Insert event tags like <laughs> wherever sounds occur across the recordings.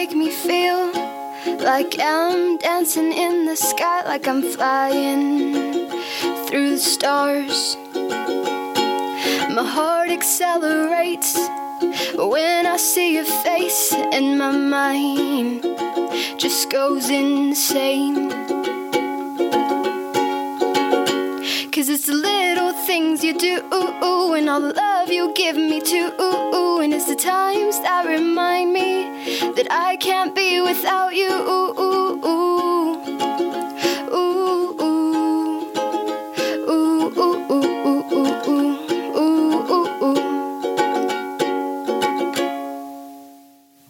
make me feel like I'm dancing in the sky, like I'm flying through the stars. My heart accelerates when I see your face, and my mind just goes insane. Cause it's a little things you do, and all the love you give me too, and it's the times that remind me that I can't be without you.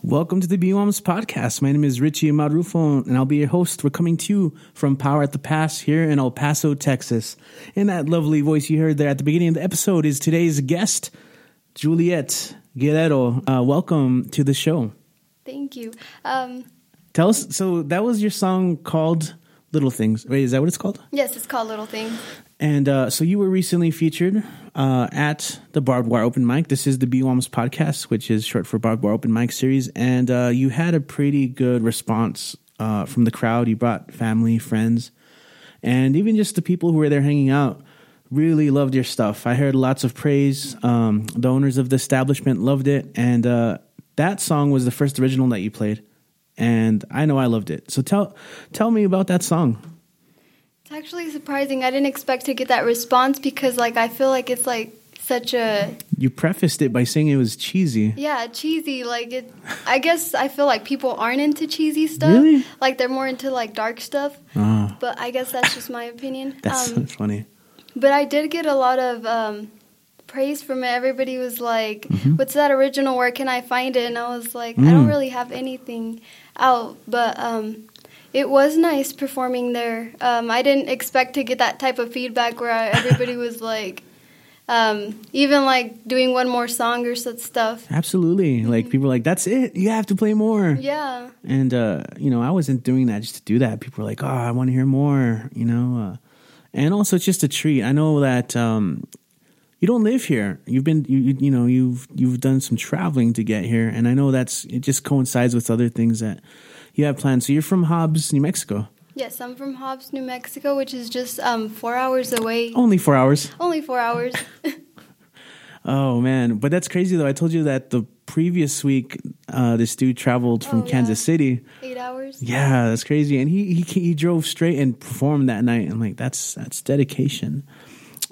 Welcome to the BWOMS podcast. My name is Richie Marrufo, and I'll be your host. We're coming to you from Power at the Pass here in El Paso, Texas. And that lovely voice you heard there at the beginning of the episode is today's guest, Juliette Guerrero. Uh, welcome to the show. Thank you. Um, Tell us. So that was your song called "Little Things." Wait, is that what it's called? yes, it's called Little Things. And uh, so you were recently featured uh, at the Barbed Wire Open Mic. This is the BWOMS podcast, which is short for Barbed Wire Open Mic series. And uh, you had a pretty good response uh, from the crowd. You brought family, friends, and even just the people who were there hanging out really loved your stuff. I heard lots of praise. Um, the owners of the establishment loved it. And uh, that song was the first original that you played. And I know I loved it. So tell tell me about that song. It's actually surprising. I didn't expect to get that response because, like, I feel like it's like such a You prefaced it by saying it was cheesy. yeah cheesy. Like it. I guess I feel like people aren't into cheesy stuff. Really? Like they're more into like dark stuff. Ah. But I guess that's just my opinion. <laughs> That's, Um, funny. But I did get a lot of um, praise from it. Everybody was like, Mm-hmm. "What's that original? Where can I find it?" And I was like, "I don't Mm. really have anything out." But um, it was nice performing there. Um, I didn't expect to get that type of feedback where I, everybody <laughs> was like, um, even like doing one more song or such stuff. Absolutely. Like people like, that's it. You have to play more. Yeah, And uh, you know, I wasn't doing that just to do that. People were like, oh, I want to hear more. You know, uh, and also it's just a treat. I know that um, you don't live here. You've been, you, you you know, you've you've done some traveling to get here, and I know that's it. Just coincides with other things that you have plans. So you're from Hobbs, New Mexico. yes, I'm from Hobbs, New Mexico, which is just um, four hours away. Only four hours. Only four hours. <laughs> <laughs> Oh man, but that's crazy though. I told you that the previous week, uh, this dude traveled from Oh, yeah. Kansas City. Eight hours. Yeah, that's crazy. And he he he drove straight and performed that night. I'm like, that's that's dedication.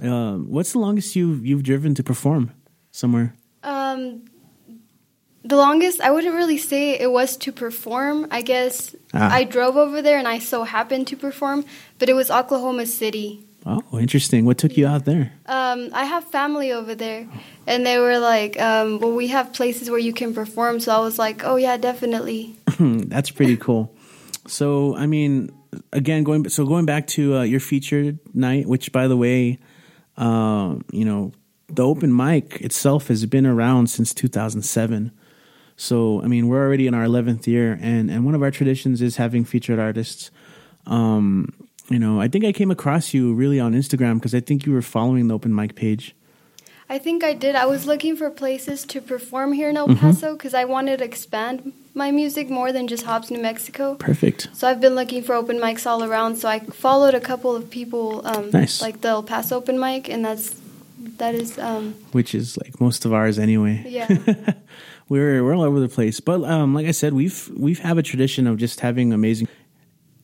Um, what's the longest you you've driven to perform somewhere? Um, the longest I wouldn't really say it was to perform. I guess Ah. I drove over there and I so happened to perform, but it was Oklahoma City. Oh, interesting. What took you out there? Um, I have family over there, and they were like, um, "Well, we have places where you can perform." So I was like, "Oh yeah, definitely." <laughs> that's pretty cool. So, I mean, again, going so going back to uh, your featured night, which, by the way, uh, you know, the open mic itself has been around since 2007. So, I mean, we're already in our 11th year, and and one of our traditions is having featured artists. Um, you know, I think I came across you really on Instagram because I think you were following the open mic page. I think I did. I was looking for places to perform here in El Mm-hmm. Paso because I wanted to expand my music more than just Hobbs, New Mexico. Perfect. So I've been looking for open mics all around. So I followed a couple of people, um, Nice. like the El Paso open mic, and that's that is um, Which is like most of ours anyway. yeah. <laughs> we're we're all over the place. But um, like I said, we've we've have a tradition of just having amazing.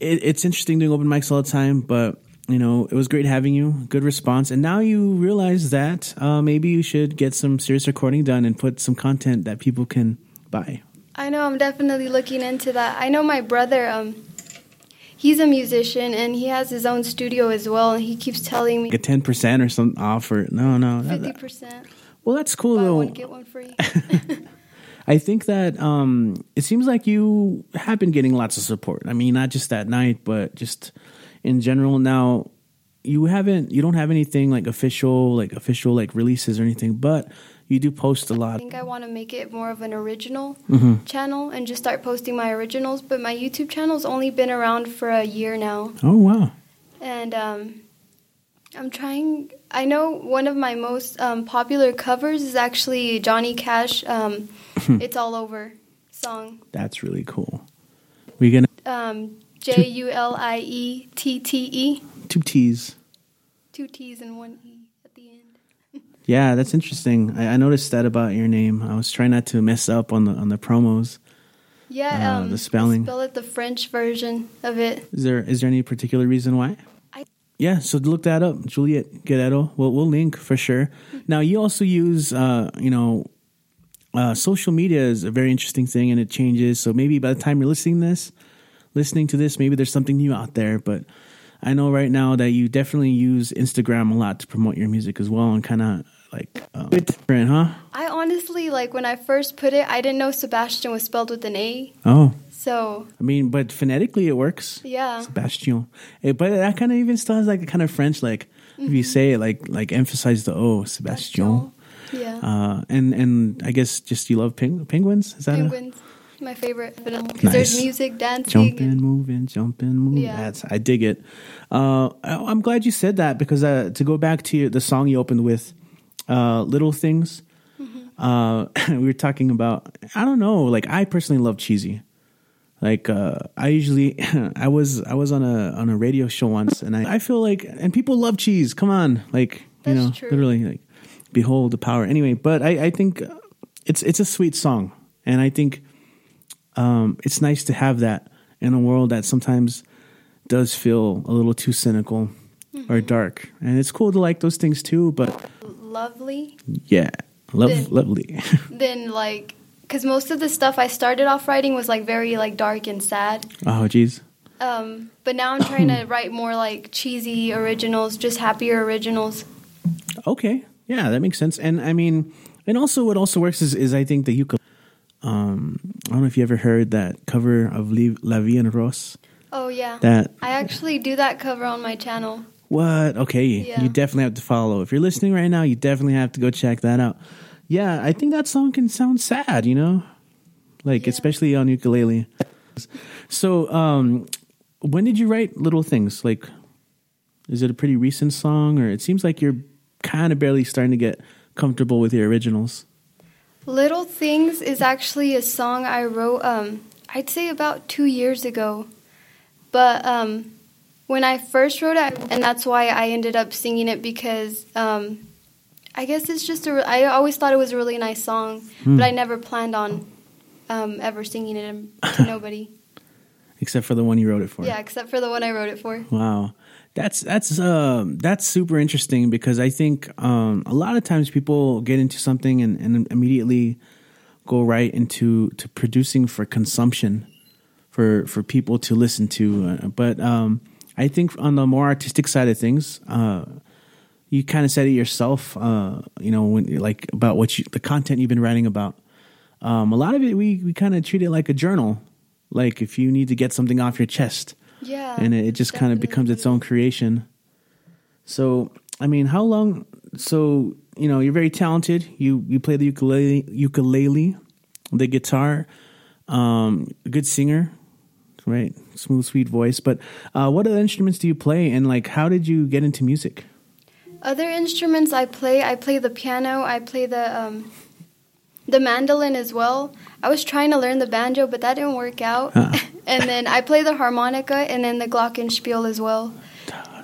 It, it's interesting doing open mics all the time, but you know it was great having you. Good response, and now you realize that uh, maybe you should get some serious recording done and put some content that people can buy. I know. I'm definitely looking into that. I know my brother. Um, he's a musician and he has his own studio as well. And he keeps telling me a ten percent or some offer. No, no. that- fifty that- percent. well, that's cool Buy though. one get one free. <laughs> <laughs> I think that um, it seems like you have been getting lots of support. I mean, not just that night, but just in general. Now, you haven't, you don't have anything like official, like official like releases or anything, but you do post a lot. I think I want to make it more of an original Mm-hmm. channel and just start posting my originals. But my YouTube channel's only been around for a year now, Oh wow! and um, I'm trying. I know one of my most um, popular covers is actually Johnny Cash. Um, <laughs> it's all over. song. That's really cool. We gonna Um, J U L I E T T E. two T's. Two T's and one E at the end. <laughs> Yeah, that's interesting. I, I noticed that about your name. I was trying not to mess up on the on the promos. Yeah, Uh, um, the spelling. Spell it the French version of it. Is there is there any particular reason why? I- yeah, so look that up, Juliette Guerrero. We'll we'll link for sure. Now you also use uh, you know uh, social media is a very interesting thing and it changes. So maybe by the time you're listening this, listening to this, maybe there's something new out there. But I know right now that you definitely use Instagram a lot to promote your music as well and kind of like um, different, huh? I honestly like when I first put it, I didn't know Sebastian was spelled with an A. Oh, So I mean, but phonetically it works. yeah, Sebastian. Eh, but that kind of even still has like a kind of French, like if you say it, like like emphasize the O, Sebastian. Yeah. Uh, and and I guess just you love peng- penguins. Is that a- Penguins, my favorite because there's music, dancing, jumping, and moving, jumping, moving? Yeah. That's I dig it. Uh, I- I'm glad you said that because uh, to go back to the song you opened with, uh, "Little Things." Mm-hmm. Uh, <laughs> we were talking about. I don't know. Like I personally love cheesy. Like uh, I usually, <laughs> I was I was on a on a radio show once, and I, I feel like and people love cheese. Come on, like you know, true. literally, like behold the power. Anyway, but I I think it's it's a sweet song, and I think um, it's nice to have that in a world that sometimes does feel a little too cynical Mm-hmm. or dark, and it's cool to like those things too. But lovely. yeah, love, Then- lovely. <laughs> Then like, because most of the stuff I started off writing was like very like dark and sad. oh, jeez. Um, but now I'm trying to write more like cheesy originals, just happier originals. Okay, yeah, that makes sense. And I mean, and also what also works is, is I think the ukulele. Um, I don't know if you ever heard that cover of La Vie en Rose. Oh yeah, That I actually do that cover on my channel. what? Okay, Yeah. you definitely have to follow. If you're listening right now, you definitely have to go check that out. Yeah, I think that song can sound sad, you know, like Yeah. especially on ukulele. So, um, when did you write Little Things? Like, is it a pretty recent song, or it seems like you're kind of barely starting to get comfortable with your originals? Little Things is actually a song I wrote, um, I'd say about two years ago. But um, when I first wrote it, and that's why I ended up singing it because um, I guess it's just a, I always thought it was a really nice song, but I never planned on um, ever singing it to <laughs> nobody. except for the one you wrote it for. Yeah, except for the one I wrote it for. Wow. That's that's um that's super interesting because I think um a lot of times people get into something and, and immediately go right into to producing for consumption for for people to listen to. Uh, but um I think on the more artistic side of things uh you kind of said it yourself uh you know when like about what you the content you've been writing about. Um a lot of it we we kind of treat it like a journal. Like if you need to get something off your chest Yeah. and it, it just kind of becomes its own creation. So, I mean, how long? So, you know, you're very talented. You you play the ukulele, ukulele, the guitar, um, good singer, right? Smooth, sweet voice. But uh, what other instruments do you play? And like, how did you get into music? Other instruments I play, I play the piano, I play the um, the mandolin as well. I was trying to learn the banjo, but that didn't work out. Uh-uh. <laughs> and then I play the harmonica and then the glockenspiel as well.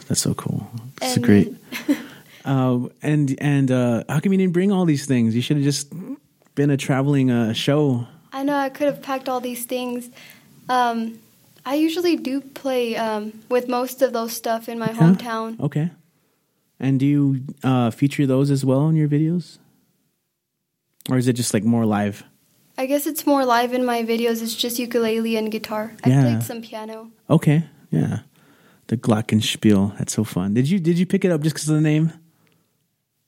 That's so cool. That's And great. <laughs> uh, and and uh, how come you didn't bring all these things? You should have just been a traveling uh, show. I know I could have packed all these things. Um, I usually do play um, with most of those stuff in my Yeah? hometown. Okay. And do you uh, feature those as well in your videos? Or is it just like more live? I guess it's more live in my videos. It's just ukulele and guitar. I Yeah. played some piano. Okay. Yeah. The Glockenspiel. That's so fun. Did you did you pick it up just because of the name?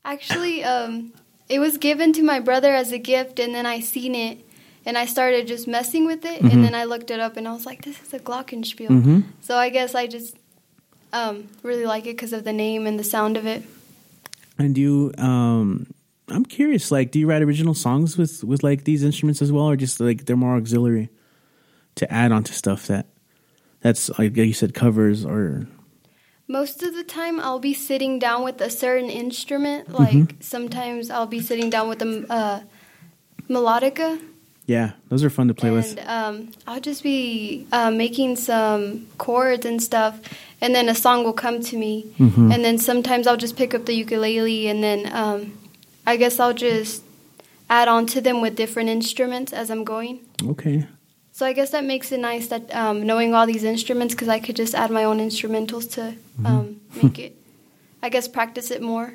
Actually, um, it was given to my brother as a gift, and then I seen it, and I started just messing with it, Mhm. and then I looked it up, and I was like, "This is a glockenspiel." Mhm. So I guess I just um, really like it because of the name and the sound of it. And you um I'm curious, like, do you write original songs with with like these instruments as well, or just like they're more auxiliary to add onto stuff that that's like you said covers or Most of the time, I'll be sitting down with a certain instrument. Like sometimes I'll be sitting down with a uh, melodica, Yeah, those are fun to play and with. um, I'll just be uh, making some chords and stuff, and then a song will come to me, Mhm. and then sometimes I'll just pick up the ukulele, and then um, I guess I'll just add on to them with different instruments as I'm going. Okay. So I guess that makes it nice that um, knowing all these instruments because I could just add my own instrumentals to Mm-hmm. um, make it. I guess practice it more.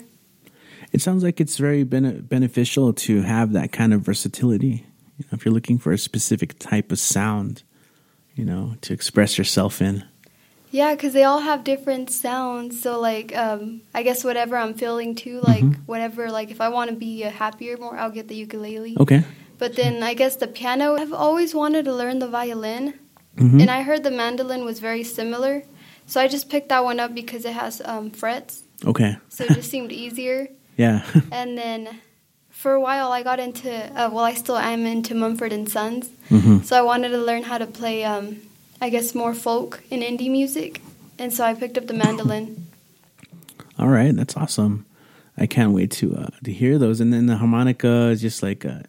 It sounds like it's very bene- beneficial to have that kind of versatility. You know, if you're looking for a specific type of sound, you know, to express yourself in. Yeah, because they all have different sounds. So like, um, I guess whatever I'm feeling too, like Mhm. whatever, like if I want to be happier more, I'll get the ukulele. Okay. But then I guess the piano. I've always wanted to learn the violin, Mhm. and I heard the mandolin was very similar. So I just picked that one up because it has um, frets, Okay. so it just seemed easier. <laughs> Yeah. <laughs> And then for a while, I got into uh, well, I still am into Mumford and Sons. hmm So I wanted to learn how to play, um, I guess, more folk and indie music, and so I picked up the mandolin. All right, that's awesome. I can't wait to uh, to hear those. And then the harmonica is just like uh,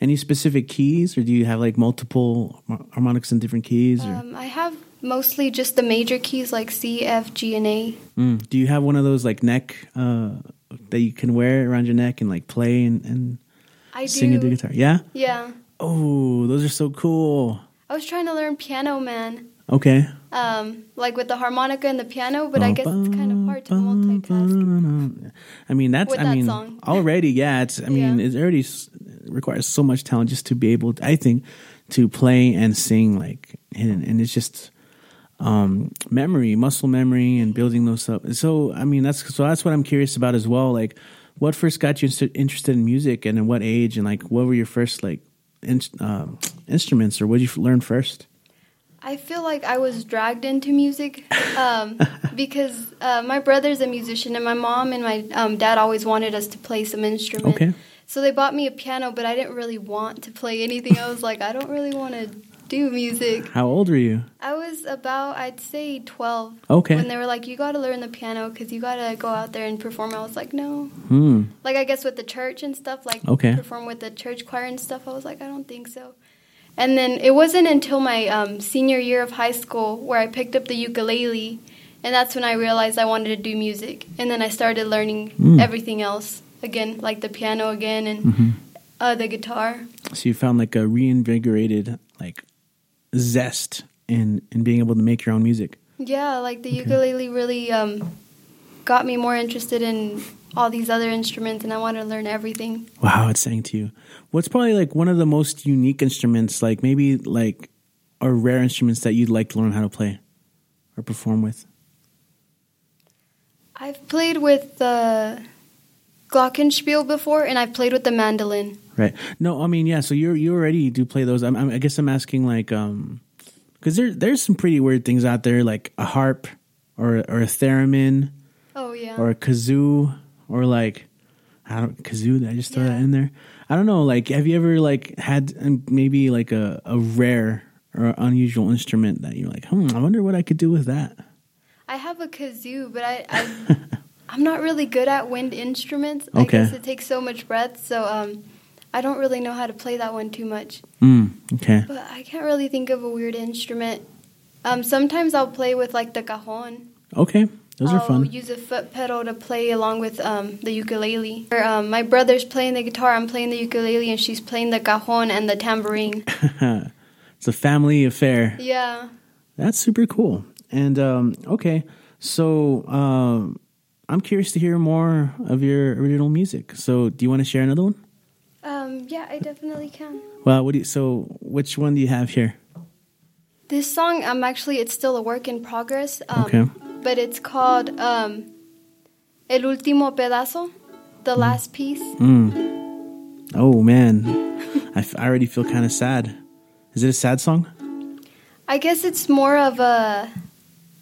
any specific keys, or do you have like multiple harmonics in different keys? Or Um, I have mostly just the major keys like C, F, G, and A. Mm. do you have one of those like neck uh, that you can wear around your neck and like play and, and I sing do. the guitar? Yeah. Yeah, Oh, those are so cool. I was trying to learn piano, man. Okay. Um, like with the harmonica and the piano, but I guess it's kind of hard to multitask. I mean, that's I that mean song. already. Yeah, it's. I mean, Yeah. it already requires so much talent just to be able. I think to play and sing like, and, and it's just um memory, muscle memory, and building those up. So I mean, that's so that's what I'm curious about as well. Like, what first got you interested in music, and at what age, and like, what were your first like in, um instruments, or what did you learn first? I feel like I was dragged into music um, <laughs> because uh, my brother's a musician, and my mom and my um, dad always wanted us to play some instrument. Okay. So they bought me a piano, but I didn't really want to play anything. I was like, I don't really want to do music. How old were you? I was about, I'd say, 12. Okay. When they were like, you got to learn the piano because you got to go out there and perform. I was like, no. Hmm. Like, I guess with the church and stuff, like Okay. perform with the church choir and stuff, I was like, I don't think so. And then it wasn't until my um, senior year of high school where I picked up the ukulele, and that's when I realized I wanted to do music. And then I started learning Mm. everything else again, like the piano again and hmm uh, the guitar. So you found like a reinvigorated like zest in in being able to make your own music. Yeah, like the ukulele really um, got me more interested in all these other instruments, and I wanted to learn everything. Wow, it's saying to you. What's probably like one of the most unique instruments, like maybe like or rare instruments that you'd like to learn how to play or perform with? I've played with the glockenspiel before, and I've played with the mandolin. Right. No, I mean, yeah. So you you already do play those. I'm, I'm, I guess I'm asking like, um, because there there's some pretty weird things out there, like a harp or or a theremin Oh yeah. or a kazoo or like I don't kazoo. Did I just throw that in there? I don't know. Like, have you ever like had um, maybe like a a rare or unusual instrument that you're like, hmm, I wonder what I could do with that. I have a kazoo, but I, I <laughs> I'm not really good at wind instruments. I Okay. guess it takes so much breath, so um, I don't really know how to play that one too much. Mm, okay. But I can't really think of a weird instrument. Um, sometimes I'll play with like the cajon. Okay. Those I'll are fun. use a foot pedal to play along with um, the ukulele. Or, um, my brother's playing the guitar, I'm playing the ukulele, and she's playing the cajon and the tambourine. <laughs> it's a family affair. yeah. That's super cool. And um, okay, so um, I'm curious to hear more of your original music. So, do you want to share another one? Um, yeah, I definitely can. Well, what do you, so which one do you have here? This song, um, actually, it's still a work in progress. Um, Okay. But it's called um, El Último Pedazo, the last piece. Mm. Oh man, I, f- I already feel kind of sad. Is it a sad song? I guess it's more of a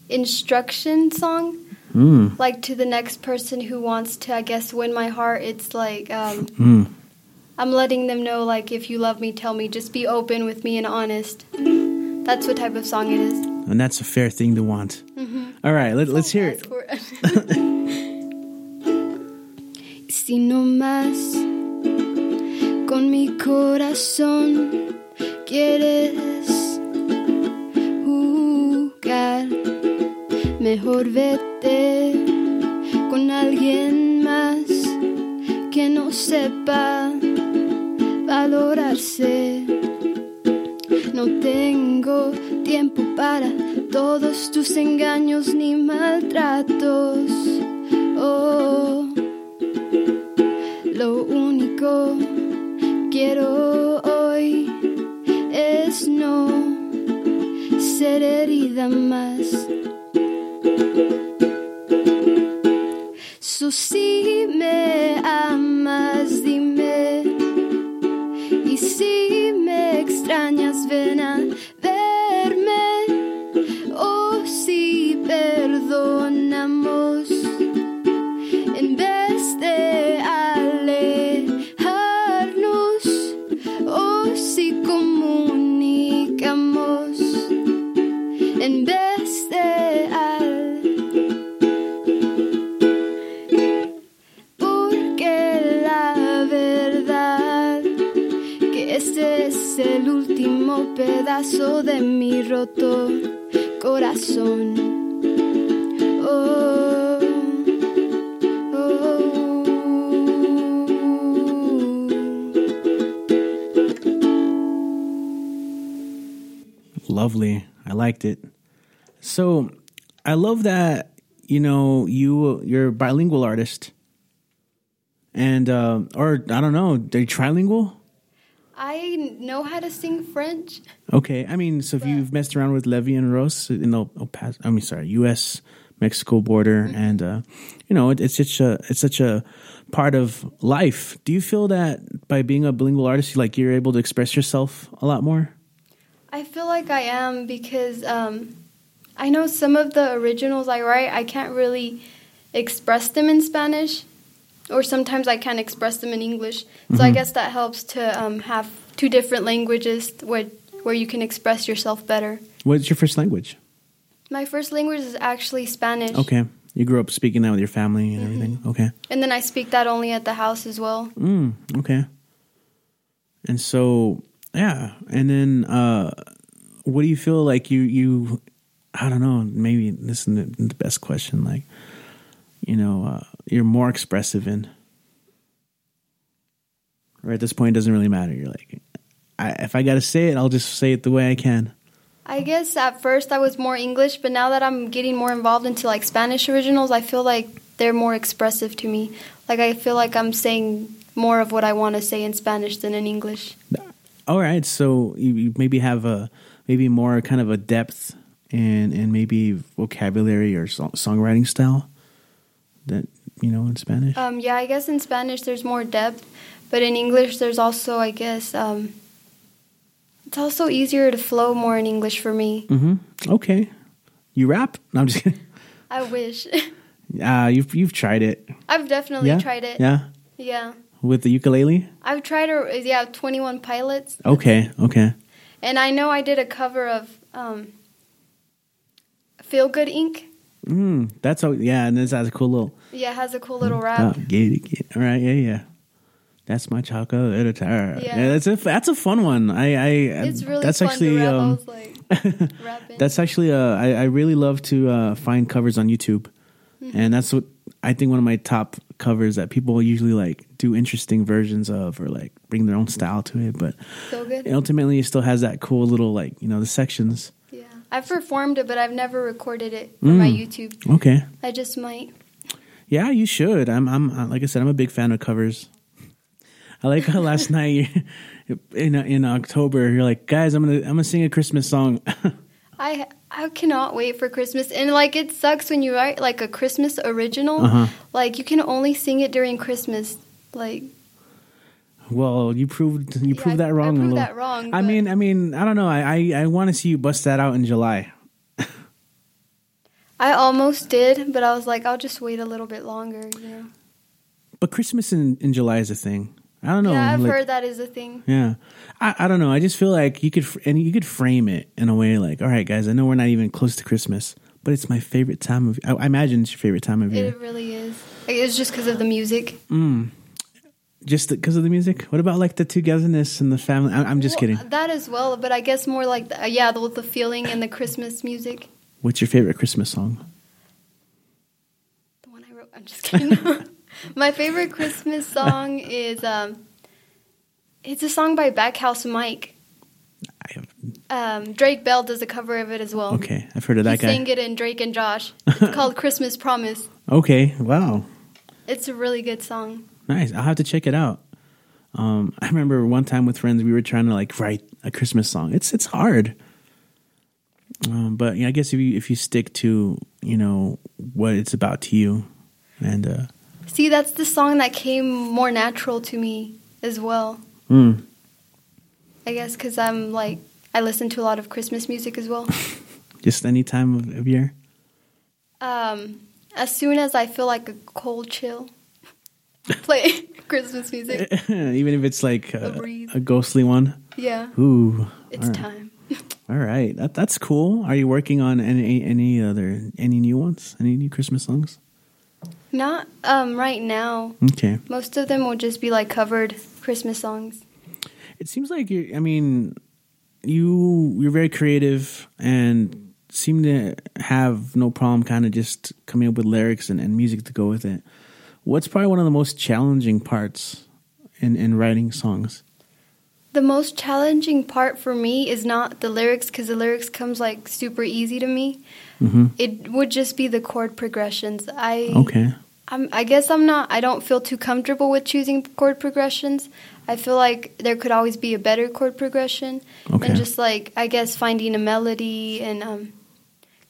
instruction song, Mm. like to the next person who wants to, I guess, win my heart. It's like um, Mm. I'm letting them know, like, if you love me, tell me. Just be open with me and honest. That's what type of song it is. And that's a fair thing to want. Mm-hmm. All right, let, let's hear it. It. <laughs> si no más con mi corazón quieres jugar, mejor vete con alguien más que no sepa No tengo tiempo para todos tus engaños ni maltratos. Oh, lo único quiero hoy es no ser herida más. Me I love that you know you you're a bilingual artist, and uh, or I don't know, are you trilingual? I know how to sing French. Okay, I mean, so if you've messed around with La Vie en Rose in the El Paso, I mean, sorry, U.S. Mexico border, and uh, you know, it, it's such a it's such a part of life. Do you feel that by being a bilingual artist, like you're able to express yourself a lot more? I feel like I am because um, I know some of the originals I write, I can't really express them in Spanish, or sometimes I can't express them in English. So I guess that helps to um, have two different languages where where you can express yourself better. What's your first language? My first language is actually Spanish, Okay, you grew up speaking that with your family and everything. Okay, and then I speak that only at the house as well. mm, okay. And so, yeah, and then uh, what do you feel like you you? I don't know. Maybe this is the, the best question. Like, you know, uh, you're more expressive in. Or at this point, it doesn't really matter. You're like, I, if I got to say it, I'll just say it the way I can. I guess at first I was more English, but now that I'm getting more involved into like Spanish originals, I feel like they're more expressive to me. Like I feel like I'm saying more of what I want to say in Spanish than in English. All right, so you, you maybe have a maybe more kind of a depth and and maybe vocabulary or song, songwriting style that you know in Spanish. Um, yeah, I guess in Spanish there's more depth, but in English there's also, I guess, um, it's also easier to flow more in English for me. mm-hmm. Okay, you rap? No, I'm just kidding. <laughs> I wish. <laughs> Uh, you've you've tried it. I've definitely yeah, tried it. Yeah, Yeah. with the ukulele. I've tried, a, yeah, 21 Pilots. Okay, okay. And I know I did a cover of um, Feel Good Ink. Mm, that's how. Yeah, and this has a cool little. Yeah, it has a cool little Oh, rap. get it, get it. All right, yeah, yeah. That's my chocolate editor. Yeah. Yeah, that's a that's a fun one. I I It's really that's fun actually rap. Um, like. <laughs> That's actually uh, I, I really love to uh, find covers on YouTube, Mm-hmm. and that's what I think one of my top covers that people usually like do interesting versions of or like bring their own style to it. But so good. ultimately, it still has that cool little like you know the sections. I've performed it, but I've never recorded it for my Mm. YouTube. Okay, I just might. yeah, you should. I'm I'm uh, like I said, I'm a big fan of covers. I like how last <laughs> night in in October you're like, guys, I'm gonna I'm gonna sing a Christmas song. <laughs> I I cannot wait for Christmas. And like it sucks when you write like a Christmas original. Uh-huh. Like you can only sing it during Christmas. Like well, you proved you Yeah, proved that wrong. I a proved little. that wrong, I mean, I mean, I don't know. I I, I want to see you bust that out in July. I almost did, but I was like, I'll just wait a little bit longer, you know. But Christmas in, in July is a thing. I don't know. yeah, I've like- heard that is a thing. Yeah, I, I don't know. I just feel like you could and you could frame it in a way like, all right, guys, I know we're not even close to Christmas, but it's my favorite time of. I, I imagine it's your favorite time of year. It really is. It's just because of the music. and Just because of the music? What about like the togetherness and the family? I'm, I'm just Well, kidding. That as well, but I guess more like the, yeah, the, the feeling and the Christmas music. What's your favorite Christmas song? The one I wrote. I'm just kidding. <laughs> My favorite Christmas song is um, it's a song by Backhouse Mike. I have, Um, Drake Bell does a cover of it as well. okay, I've heard of He that guy. sang it in Drake and Josh. <laughs> It's called Christmas Promise. Okay, wow, It's a really good song. Nice. I'll have to check it out. Um, I remember one time with friends we were trying to like write a Christmas song. It's it's hard, um, but yeah, I guess if you if you stick to you know what it's about to you, and uh, See, that's the song that came more natural to me as well. mm, I guess because I'm like I listen to a lot of Christmas music as well. <laughs> just any time of, of year. Um, as soon as I feel like a cold chill, <laughs> play Christmas music. <laughs> Even if it's like A a, a ghostly one. Yeah, Ooh, it's all right. time. <laughs> All right, that that's cool. Are you working on any any other any new ones? Any new Christmas songs? Not um right now. Okay, Most of them will just be like covered Christmas songs. it seems like you. I mean, you you're very creative and seem to have no problem kind of just coming up with lyrics and, and music to go with it. What's probably one of the most challenging parts in in writing songs? The most challenging part for me is not the lyrics because the lyrics comes like super easy to me. hmm It would just be the chord progressions. I Okay, I'm, I guess I'm not. I don't feel too comfortable with choosing chord progressions. I feel like there could always be a better chord progression, Okay. and just like I guess finding a melody and um,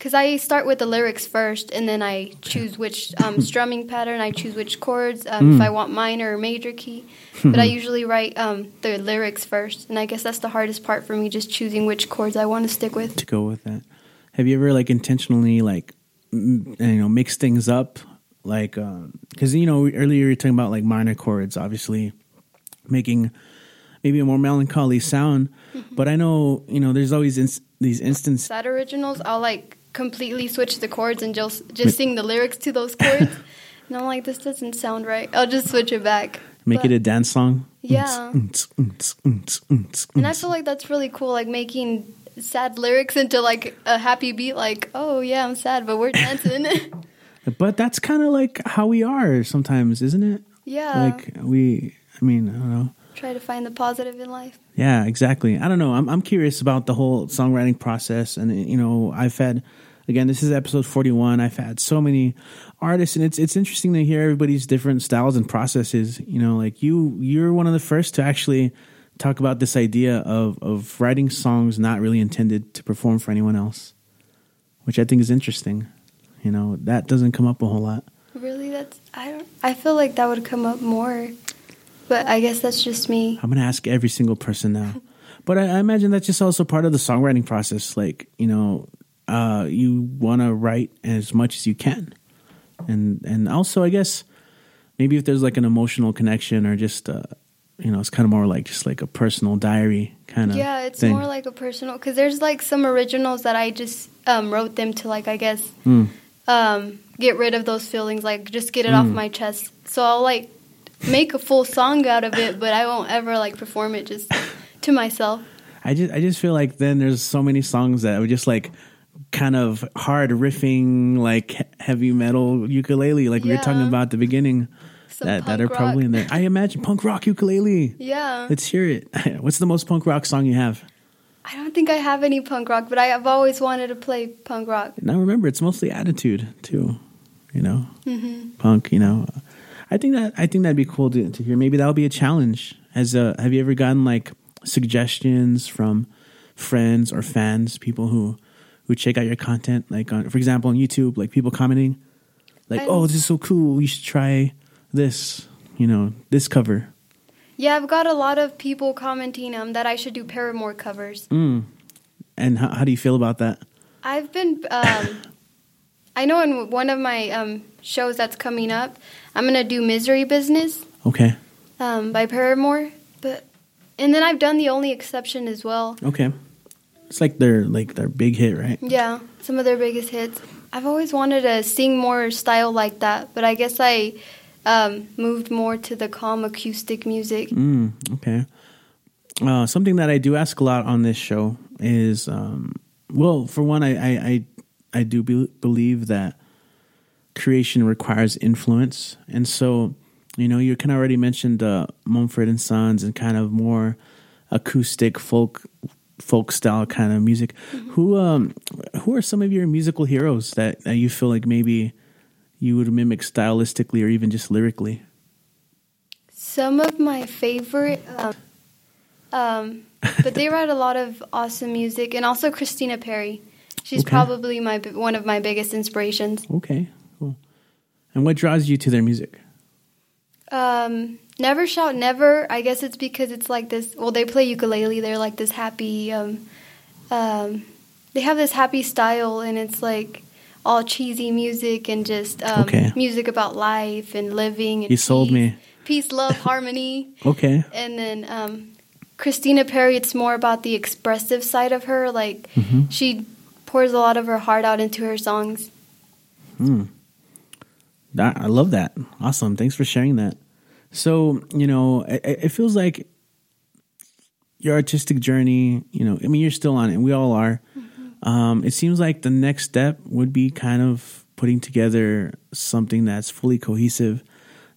because I start with the lyrics first, and then I choose which um, <laughs> strumming pattern. I choose which chords um, if Mm. I want minor or major key. <laughs> But I usually write um, the lyrics first, and I guess that's the hardest part for me, just choosing which chords I want to stick with. to go with that. Have you ever like intentionally like m- you know mix things up like because you know earlier you were talking about like minor chords obviously making maybe a more melancholy sound but i know you know there's always ins- these instances sad originals, I'll like completely switch the chords and just just sing the lyrics to those chords. <laughs> and I'm like, this doesn't sound right. I'll just switch it back. make But- it a dance song Yeah. And I feel like that's really cool, like making sad lyrics into like a happy beat. Like, oh yeah, I'm sad, but we're dancing. <laughs> but that's kind of like how we are sometimes isn't it yeah, like we i mean i don't know try to find the positive in life. Yeah, exactly. I don't know. I'm I'm curious about the whole songwriting process, and you know, I've had again. This is episode 41. I've had so many artists, and it's it's interesting to hear everybody's different styles and processes. You know, like you you're one of the first to actually talk about this idea of of writing songs not really intended to perform for anyone else, which I think is interesting. You know, that doesn't come up a whole lot. Really, that's I don't. I feel like that would come up more, but I guess that's just me. I'm gonna ask every single person now. But I, I imagine that's just also part of the songwriting process. Like you know, uh, you want to write as much as you can, and and also I guess maybe if there's like an emotional connection or just uh, you know, it's kind of more like just like a personal diary kind of. Yeah, it's thing. more like a personal because there's like some originals that I just um, wrote them to like I guess Mm. um, get rid of those feelings, like just get it off Mm. my chest. So I'll like make a full song out of it, but I won't ever like perform it just to myself. I just I just feel like then there's so many songs that were just like kind of hard riffing like heavy metal ukulele like we were talking about at the beginning Some that that are punk probably in there. I imagine punk rock ukulele. Yeah, Let's hear it. <laughs> What's the most punk rock song you have? I don't think I have any punk rock, but I have always wanted to play punk rock. Now remember, it's mostly attitude too. You know, hmm punk. You know, I think that I think that'd be cool to, to hear. Maybe that'll be a challenge. As a, have you ever gotten like suggestions from friends or fans, people who who check out your content? Like, on, for example, on YouTube, like people commenting, like, "Oh, this is so cool. You should try this." You know, this cover. Yeah, I've got a lot of people commenting um, that I should do Paramore covers. Mm. And how, how do you feel about that? I've been. Um, <coughs> I know in one of my um, shows that's coming up, I'm gonna do "Misery Business" Okay. um, by Paramore, but and then I've done "The Only Exception" as well. Okay. It's like their like their big hit, right? Yeah, some of their biggest hits. I've always wanted to sing more style like that, but I guess I um, moved more to the calm acoustic music. Mm, okay. Uh, something that I do ask a lot on this show is, um, well, for one, I I I, I do be, believe that creation requires influence, and so you know you kind of already mentioned uh, Mumford and Sons and kind of more acoustic folk folk style kind of music. Who um who are some of your musical heroes that, that you feel like maybe you would mimic stylistically or even just lyrically? Some of my favorite, um, um, but they write a lot of awesome music, and also Christina Perri. She's Okay. probably my one of my biggest inspirations. Okay. And what draws you to their music? Um, never shout never. I guess it's because it's like this. Well, they play ukulele. They're like this happy. Um, um, they have this happy style, and it's like all cheesy music and just um, Okay. music about life and living. And You sold me. Peace, love, <laughs> harmony. Okay. And then um, Christina Perri, it's more about the expressive side of her. Like Mm-hmm. she pours a lot of her heart out into her songs. That, I love that. Awesome. Thanks for sharing that. So, you know, it, it feels like your artistic journey, you know, I mean, you're still on it, and we all are. Um, it seems like the next step would be kind of putting together something that's fully cohesive.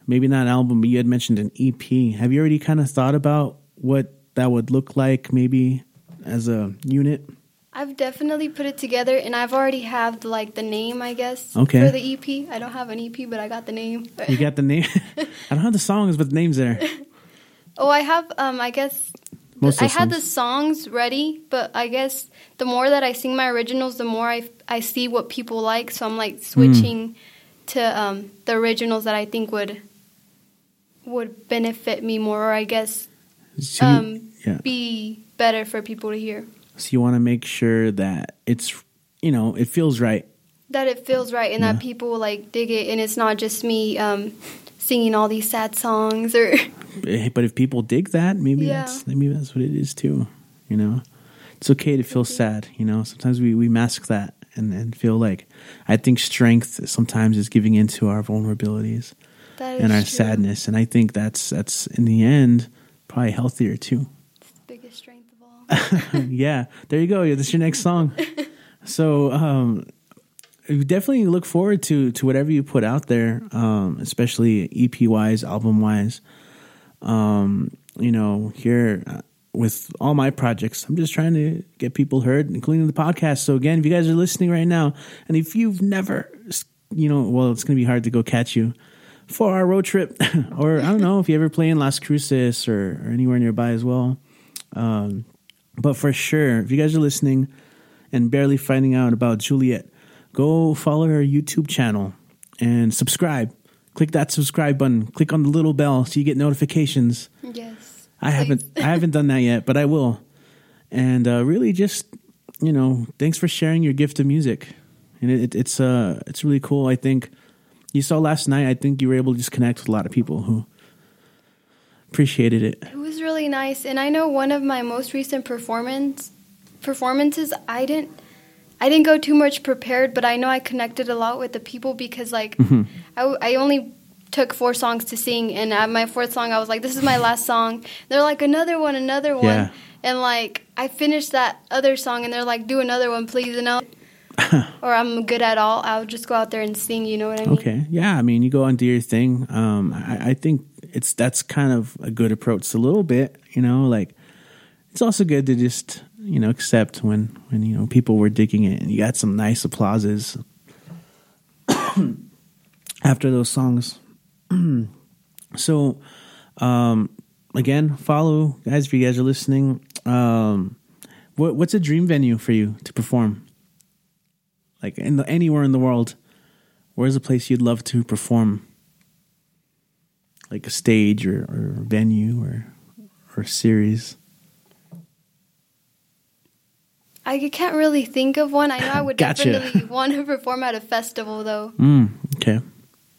Maybe not an album, but you had mentioned an EP. Have you already kind of thought about what that would look like, maybe as a unit? I've definitely put it together, and I've already have like the name, I guess, Okay. for the EP. I don't have an EP, but I got the name. You got the name? <laughs> <laughs> I don't have the songs, but the name's there. <laughs> oh, I have. Um, I guess Most I had the songs. ready, but I guess the more that I sing my originals, the more I I see what people like. So I'm like switching to um, the originals that I think would would benefit me more, or I guess um, yeah. be better for people to hear. So you want to make sure that it's, you know, it feels right. That it feels right and Yeah. that people like dig it, and it's not just me um, singing all these sad songs or. <laughs> Eh, But if people dig that, maybe Yeah. that's maybe that's what it is too. You know, it's okay to feel sad. You know, sometimes we we mask that and and feel like I think strength sometimes is giving into our vulnerabilities and our true. sadness, and I think that's that's in the end probably healthier too. Biggest strength of all. <laughs> yeah, there you go. That's your next song. so, um, definitely look forward to to whatever you put out there, um, especially EP wise, album wise. Um, you know, here uh, with all my projects, I'm just trying to get people heard, including the podcast. So again, if you guys are listening right now, and if you've never, you know, well, it's going to be hard to go catch you for our road trip, <laughs> or I don't know if you ever play in Las Cruces or, or anywhere nearby as well. Um, but for sure, if you guys are listening and barely finding out about Juliette, go follow her YouTube channel and subscribe. Click that subscribe button. Click on the little bell so you get notifications. Yes. I haven't I haven't done that yet, but I will. And uh, really, just you know, thanks for sharing your gift of music. And it, it, it's uh it's really cool. I think you saw last night. I think you were able to just connect with a lot of people who appreciated it. It was really nice, and I know one of my most recent performance performances. I didn't, I didn't go too much prepared, but I know I connected a lot with the people because like Mm-hmm. I, I only took four songs to sing, and at my fourth song, I was like, "This is my last song." They're like, "Another one, another one," Yeah. and like I finished that other song, and they're like, "Do another one, please," and I'll. <laughs> or I'm good at all. I'll just go out there and sing. You know what I mean? Okay. Yeah. I mean, you go on do your thing. Um, I, I think it's that's kind of a good approach. It's a little bit, you know, like it's also good to just you know accept when when you know people were digging it and you got some nice applauses <coughs> after those songs. <clears throat> so, um, again, follow guys if you guys are listening. Um, what what's a dream venue for you to perform? Like in the, anywhere in the world. Where's a place you'd love to perform? Like a stage or, or venue or or series. I can't really think of one. I know I would <laughs> Gotcha. definitely want to perform at a festival though. Mm, okay.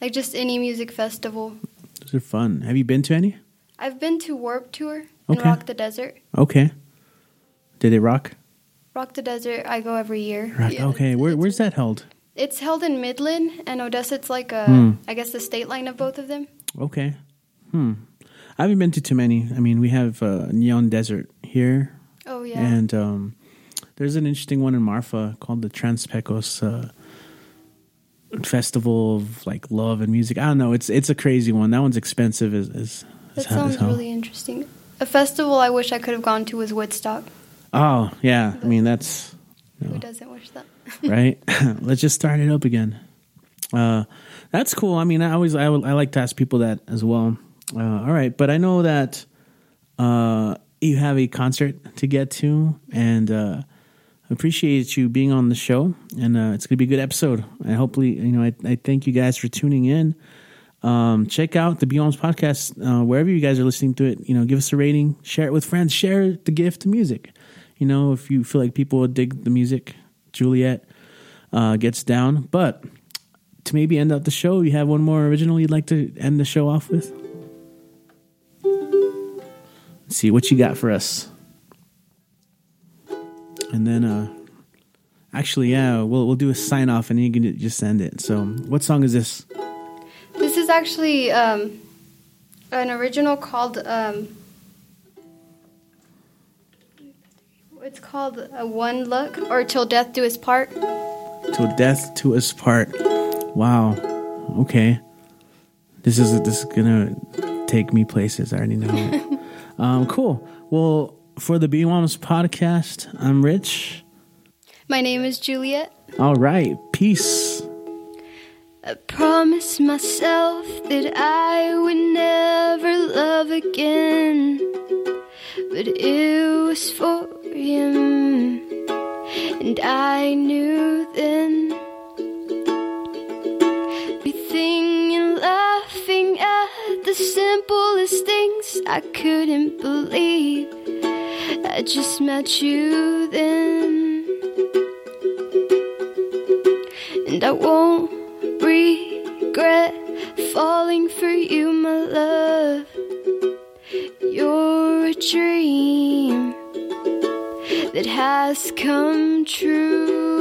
Like just any music festival. Those are fun. Have you been to any? I've been to Warped Tour and Okay. Rock the Desert. Okay. Did it rock? Rock the Desert, I go every year. Rock. Yeah, okay. Where, where's that held? It's held in Midland and Odessa. It's like a, Hmm. I guess the state line of both of them. Okay. Hmm. I haven't been to too many. I mean, we have uh, Neon Desert here, Oh yeah. and um, there's an interesting one in Marfa called the Trans-Pecos uh, Festival of like love and music. I don't know. It's it's a crazy one. That one's expensive. Is is, that how- sounds really interesting. A festival I wish I could have gone to was Woodstock. Oh yeah. I mean that's Who doesn't wish that? <laughs> right? <laughs> Let's just start it up again. Uh, that's cool. I mean, I always I, I like to ask people that as well. Uh, all right, but I know that uh, you have a concert to get to, and uh, appreciate you being on the show. And uh, it's gonna be a good episode. And hopefully, you know, I, I thank you guys for tuning in. Um, check out the BWOMS podcast uh, wherever you guys are listening to it. You know, give us a rating, share it with friends, share the gift of music. You know, if you feel like people would dig the music, Juliette uh, gets down. But to maybe end up the show, you have one more original you'd like to end the show off with. See what you got for us. And then, uh, actually, yeah, we'll we'll do a sign off, and you can just end it. So, what song is this? This is actually um, an original called. Um, it's called a One Look or Till Death Do Us Part. Till death to us part. Wow. Okay. This is this is gonna take me places. I already know it. Um, cool. Well, for the BWOMS podcast, I'm Rich. My name is Juliette. All right. Peace. I promised myself that I would never love again, but it was for him, and I knew then. The simplest things I couldn't believe. I just met you then. And I won't regret falling for you, my love. You're a dream that has come true.